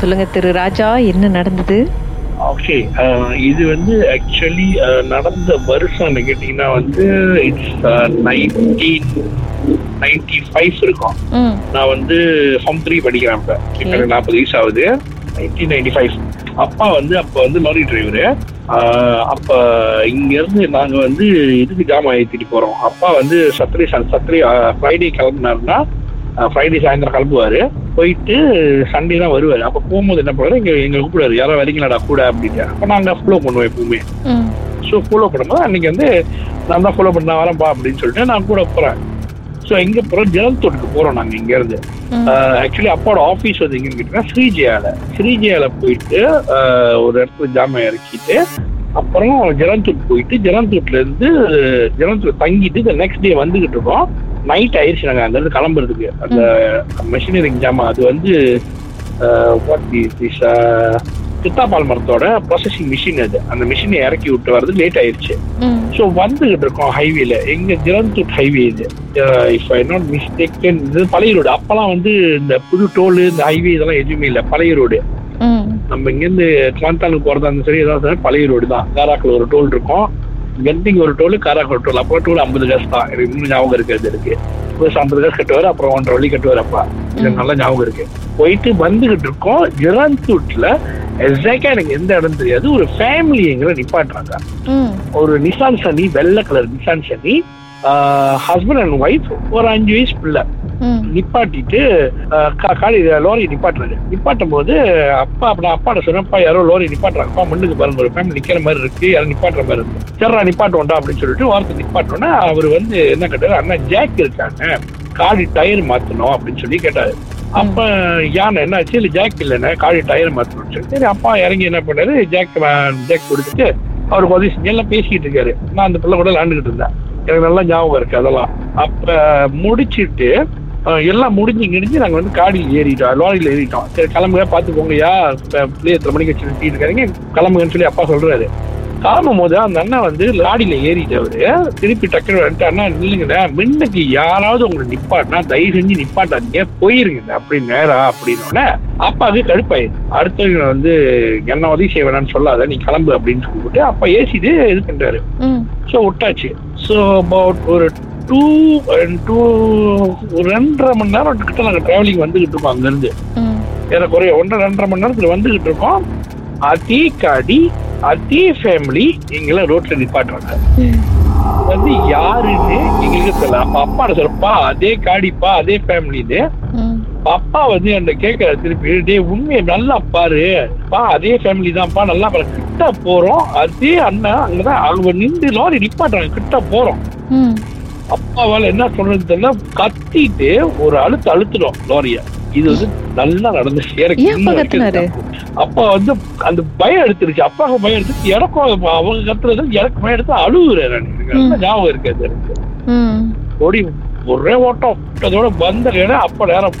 சொல்லுங்க திரு ராஜா என்ன நடந்தது? ஓகே இது வந்து ஆக்சுவலி நடந்த வருஷம் கேட்டீங்கன்னா வந்து இட்ஸ் நைன்டீன் நைன்டி ஃபைவ் இருக்கும். நான் வந்து ஹோம் த்ரீ படிக்கிறேன் இப்ப. எனக்கு நாற்பது வயசு ஆகுது. நைன்டீன் நைன்டி ஃபைவ் அப்பா வந்து அப்ப வந்து லாரி டிரைவரு அப்ப இங்க இருந்து நாங்க வந்து இதுக்கு ஜாமான் ஏத்திட்டு போறோம். அப்பா வந்து சத்ரி சத்ரி ஃப்ரைடே கிளம்புனாருன்னா ஃப்ரைடே சாயந்தரம் கிளம்புவாரு. போயிட்டு சண்டே தான் வருவாரு. அப்ப போகும்போது என்ன பண்ணுவாரு? எங்க எங்க கூப்பிடுவாரு. யாரோ வரீங்களாடா கூட? அப்படின்ட்டு. அப்ப நாங்க ஃபாலோ பண்ணுவோம் எப்பவுமே. ஸோ ஃபாலோ பண்ணும்போது அன்னைக்கு வந்து நான் தான் ஃபாலோ பண்ண வரேன்ப்பா அப்படின்னு சொல்லிட்டு நான் கூட போறேன். ஸோ எங்க போறோம் ஜலத்தோட்டுக்கு போறோம் நாங்க இங்க இருந்து ம். ஆக்சுவலி அப்பாவோட ஆஃபீஸ் வந்து எங்கன்னு கேட்டீங்கன்னா ஸ்ரீஜயால. ஸ்ரீஜயால போயிட்டு ஒரு இடத்துல ஜாமான் இறக்கிட்டு அப்புறம் ஜலந்தூர் போயிட்டு ஜலந்தூர்ல இருந்து ஜலந்தூர் தங்கிட்டு நெக்ஸ்ட் டே வந்துகிட்டு இருக்கோம். நைட் ஆயிடுச்சு நாங்க அங்க இருந்து கிளம்புறதுக்கு. அந்த மெஷினரிங் ஜாமான் அது வந்து சித்தாபால் மரத்தோட ப்ராசஸிங் மிஷின் அது. அந்த மிஷினை இறக்கி விட்டு வர்றது லேட் ஆயிருச்சு. ம் ஸோ வந்துகிட்டு இருக்கோம் ஹைவேல எங்க ஜிரந்தூட் ஹைவே இது. ஐ நாட் மிஸ்டேக் இது பழைய ரோடு அப்பெல்லாம் வந்து இந்த புது டோல் இந்த ஹைவே இதெல்லாம் எதுவுமே இல்லை. பழைய ரோடு நம்ம இங்கேருந்து குவாந்தானுக்கு போறதா இருந்தாலும் சரி ஏதாவது பழைய ரோடு தான். காராக்கில் ஒரு டோல் இருக்கும். கெண்டிங் ஒரு டோல் காராக்கில் ஒரு டோல். அப்போ டோல் ஐம்பது காசு தான். எனக்கு இன்னும் ஞாபகம் இருக்கிறது இருக்கு ஃபர்ஸ்ட் ஐம்பது காசு கட்டுவார் அப்புறம் ஒன்றரை வழி கட்டுவார் அப்பா இது நல்லா ஞாபகம் இருக்கு. போயிட்டு வந்துகிட்டு இருக்கோம். ஜிரந்தூட்ல எக்ஸாக்டா எனக்கு எந்த இடம் தெரியாது. ஒரு ஃபேமிலி எங்களை நிப்பாட்டுறாங்க. ஒரு நிசான் சனி வெள்ளை colour Nissan Sunny husband and wife ஒரு அஞ்சு வயசு பிள்ளை. நிப்பாட்டிட்டு காலி காடி லோரி நிப்பாட்டுறாரு நிப்பாட்டும் போது அப்பா அப்படி அப்பாட்ட சொன்னப்பா யாரோ லோரி நிப்பாட்டுறாங்க. அப்பா மண்ணுக்கு பாருங்க ஒரு ஃபேமிலி நிக்கிற மாதிரி இருக்கு. யாரும் நிப்பாட்டுற மாதிரி இருக்கு. சரிடா நிப்பாட்டுவோம்டா அப்படின்னு சொல்லிட்டு வாரத்தை நிப்பாட்டோன்னா அவர் வந்து என்ன கேட்டாரு அண்ணா ஜாக் இருக்காங்க. காடி டயர் மாத்தணும் அப்படின்னு சொல்லி கேட்டாரு. அப்ப யானை என்னாச்சு இல்ல ஜாக் இல்லைண்ணே காடி டயர் மாத்தணும் சொல்லி சரி அப்பா இறங்கி என்ன பண்ணாரு ஜாக் ஜாக் கொடுத்துட்டு அவருக்கு உதவி செஞ்சு எல்லாம் பேசிக்கிட்டு இருக்காரு. நான் அந்த பிள்ளை கூட விளாண்டுக்கிட்டு இருந்தேன். எனக்கு நல்லா ஞாபகம் இருக்கு அதெல்லாம். அப்ப முடிச்சிட்டு எல்லாம் முடிஞ்சு கிடிஞ்சு நாங்க வந்து காடியில் ஏறிட்டோம். லாரியில ஏறிட்டோம். சரி கிளம்புங்க பார்த்து போங்கய்யா. பிள்ளை எத்தனை மணிக்கு வச்சு நிறுத்திட்டு இருக்காருங்க கிளம்புங்கன்னு சொல்லி அப்பா சொல்றாரு. கிளம்பும் போது அந்த அண்ணா வந்து லாரியில ஏறிட்டவரு. திருப்பி டக்குனு வந்துட்டு அண்ணா நில்லுங்கண்ணா. முன்னுக்கு யாராவது உங்களை நிப்பாட்டினா தயவு செஞ்சு நிப்பாட்டாதீங்க. போயிருங்க அப்படி நேரா அப்படின்னோடனே அப்பாவுக்கு கடுப்பாயிரு அடுத்தவங்க வந்து என்ன உதவி செய்ய வேணாம்னு சொல்லாத. நீ கிளம்பு அப்படின்னு சொல்லிட்டு அப்பா ஏசிட்டு இது பண்றாரு. ஸோ விட்டாச்சு. ஸோ அபவுட் ஒரு டூ டூ ரெண்டரை மணி நேரம் கிட்ட நாங்கள் டிராவலிங் வந்துகிட்டு இருக்கோம் அங்கேருந்து. ஒரு ஒன்றரை ரெண்டரை மணி நேரத்தில் வந்துகிட்டு இருக்கோம். அதே காடி அதே ஃபேமிலி எங்களை ரோட்ல நிப்பாட்டுறாங்க. வந்து யாருன்னு எங்களுக்கு தெரியல. அப்ப அப்பாட சொல்றப்பா அதே காடிப்பா அதே ஃபேமிலின்னு அப்பா வந்து அந்த கேட்கற திருப்பி டேய் உண்மையை நல்லா பாரு. பா அதே ஃபேமிலி தான்ப்பா நல்லா பாரு. கிட்ட போறோம். அதே அண்ணா அங்கதான் அவங்க நின்று லாரி நிப்பாட்டுறாங்க. கிட்ட போறோம். அப்பாவால என்ன சொல்றது தெரியல? கத்திட்டு ஒரு அழுத்து அழுத்துடும் லாரிய. இது வந்து நல்லா நடந்துச்சு எனக்கு அப்பா வந்து அந்த பயம் எடுத்துருச்சு. அப்பாவுக்கு பயம் எடுத்து எனக்கும் அவங்க கத்துறது எனக்கு பயம் எடுத்து அழுகுறேன் நான். ஞாபகம் இருக்கு அது எனக்கு. ஓடி ஒரே ஓட்டம். அதோட வந்த அப்ப நேரம்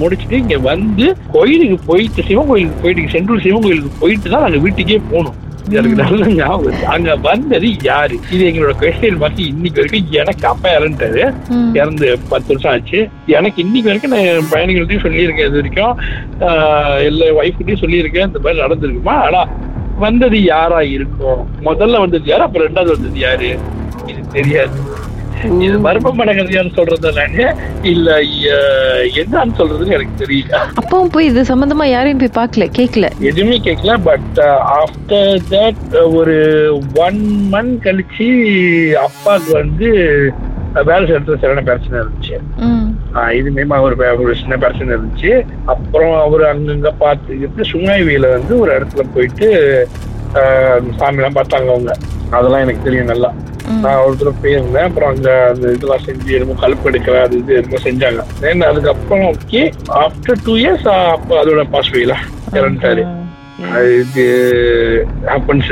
முடிச்சுட்டு இங்க வந்து கோயிலுக்கு போயிட்டு சிவன் கோயிலுக்கு போயிட்டு சென்ட்ரல் சிவன் கோயிலுக்கு போயிட்டு தான் நாங்க வீட்டுக்கே போனோம். எனக்கு நல்ல ஞாபகம். அங்க வந்தது யாரு? இது எங்களோட கொஸ்டின் மாத்தி இன்னைக்கு வரைக்கும் எனக்கு அப்பா இறந்துட்டாரு இறந்து பத்து வருஷம் ஆச்சு. எனக்கு இன்னைக்கு வரைக்கும் நான் என் பையன்கள்ட்டையும் சொல்லியிருக்கேன் இது வரைக்கும். ஆஹ் எல்லா ஒய்ஃப்கிட்டையும் சொல்லியிருக்கேன். இந்த மாதிரி நடந்திருக்குமா? ஆனா வந்தது யாரா இருக்கும்? முதல்ல வந்தது யாரு? அப்புறம் ரெண்டாவது வந்தது யாரு? இது தெரியாது. இது மர்மமான கதையான்னு சொல்றது நானு இல்ல என்னன்னு சொல்றதுன்னு எனக்கு தெரியல. அப்பாவும் போய் இது சம்பந்தமா யாரையும் போய் பார்க்கல கேட்கல எதுவுமே கேட்கல பட் ஆஃப்டர் தட் ஒரு ஒன் மந்த் கழிச்சு அப்பாவுக்கு வந்து வேலை செய்யறது சரியான பிரச்சனை இருந்துச்சு. ம். ஆஹ் இதுமே ஒரு ஒரு சின்ன பிரச்சனை இருந்துச்சு. அப்புறம் அவர் அங்கங்க பார்த்துக்கிட்டு சுங்காய்வியில வந்து ஒரு இடத்துல போயிட்டு சாமிலாம் பார்த்தாங்க அவங்க. அதெல்லாம் எனக்கு தெரியும் நல்லா. நான் ஒரு தடவை போயிருந்தேன். அப்புறம் அங்க அந்த இதெல்லாம் செஞ்சு என்னமோ கழுப்பு எடுக்கிற அது இது என்னமோ செஞ்சாங்க. தென் அதுக்கப்புறம் ஓகே ஆஃப்டர் டூ இயர்ஸ் அப்போ அதோட பாஸ்வேல இறந்துட்டாரு. அது இது ஹேப்பன்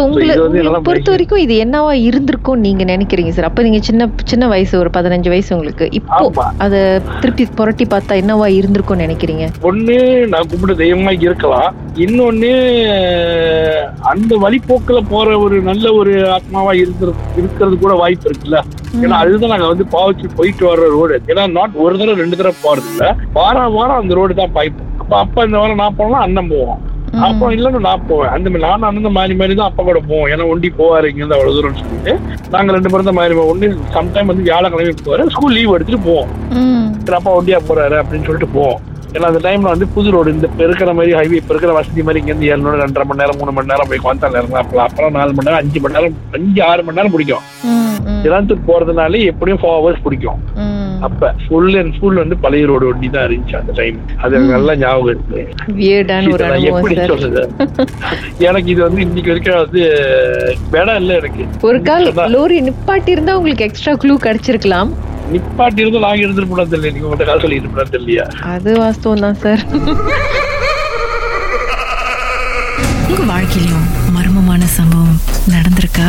உங்களை பொறுத்த வரைக்கும் இது என்னவா இருந்திருக்கும் நீங்க நினைக்கிறீங்க சார்? அப்ப நீங்க சின்ன சின்ன வயசு ஒரு பதினஞ்சு வயசு உங்களுக்கு. இப்போ. அத திருப்பி புரட்டி பார்த்தா என்னவா இருந்திருக்கும் நினைக்கிறீங்க? ஒண்ணு நான் கும்பிட்ட தெய்வமா இருக்கலாம். இன்னொன்னு அந்த வழிபோக்குல போற ஒரு நல்ல ஒரு ஆத்மாவா இருக்கிறது இருக்கிறது கூட வாய்ப்பு இருக்குல்ல. ஏன்னா அதுதான் நாங்க வந்து பாவச்சு போயிட்டு வர்ற ரோடு ஏன்னா நாட் ஒரு தடவை ரெண்டு தடவை போறது இல்ல வாரம் வாரம் அந்த ரோடு தான் பாய்ப்போம். அப்ப அப்ப இந்த வாரம் நான் போனா அண்ணன் போவோம் அப்புறம் இல்லைன்னு நான் போவேன். அந்த மாதிரி நானும் அண்ணன் மாறி மாதிரி தான் அப்பா கூட போவோம். ஏன்னா ஒண்டி போவாரு இங்க இருந்து அவ்வளவு தூரம்னு சொல்லிட்டு நாங்க ரெண்டு பேரும் தான் மாறி ஒண்ணு சம்டைம் வந்து வியாழக்கிழமை போவாரு. ஸ்கூல் லீவ் எடுத்துட்டு போவோம். சரி, அப்பா ஒண்டியா போறாரு அப்படின்னு சொல்லிட்டு போவோம். ஏன்னா அந்த டைம்ல வந்து புது ரோடு இந்த இப்ப இருக்கிற மாதிரி ஹைவே இப்ப இருக்கிற வசதி மாதிரி இங்க இருந்து ஏழு ரெண்டரை மணி நேரம் மூணு மணி நேரம் போய் குவாந்தால இறங்கலாம் அப்பலாம் அப்புறம் நாலு மணி நேரம் அஞ்சு மணி நேரம் அஞ்சு ஆறு மணி நேரம் பிடிக்கும். இளந்துக்கு போறதுனாலே எப்படியும் ஃபோர் ஹவர்ஸ் பிடிக்கும். அப்ப ஃபுல் அண்ட் ஃபுல் வந்து பழைய ரோடு ஒண்டி தான் இருந்துச்சு அந்த டைம் அது நல்லா ஞாபகம் இருக்கு. எப்படி சொல்றது? எனக்கு இது வந்து இன்னைக்கு வரைக்கும் வந்து வேடம் இல்ல எனக்கு. ஒரு கால் லோரி நிப்பாட்டி இருந்தா உங்களுக்கு எக்ஸ்ட்ரா க்ளூ கிடைச்சிருக்கலாம். நிப்பாட்டி இருந்து நாங்க இருந்துட்டு தெரியல. நீங்க உங்கள்கிட்ட கால் சொல்லிட்டு போனது இல்லையா அது வாஸ்தவம் தான் சார். உங்க வாழ்க்கையிலும் மர்மமான சம்பவம் நடந்திருக்கா?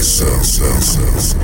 Sensations.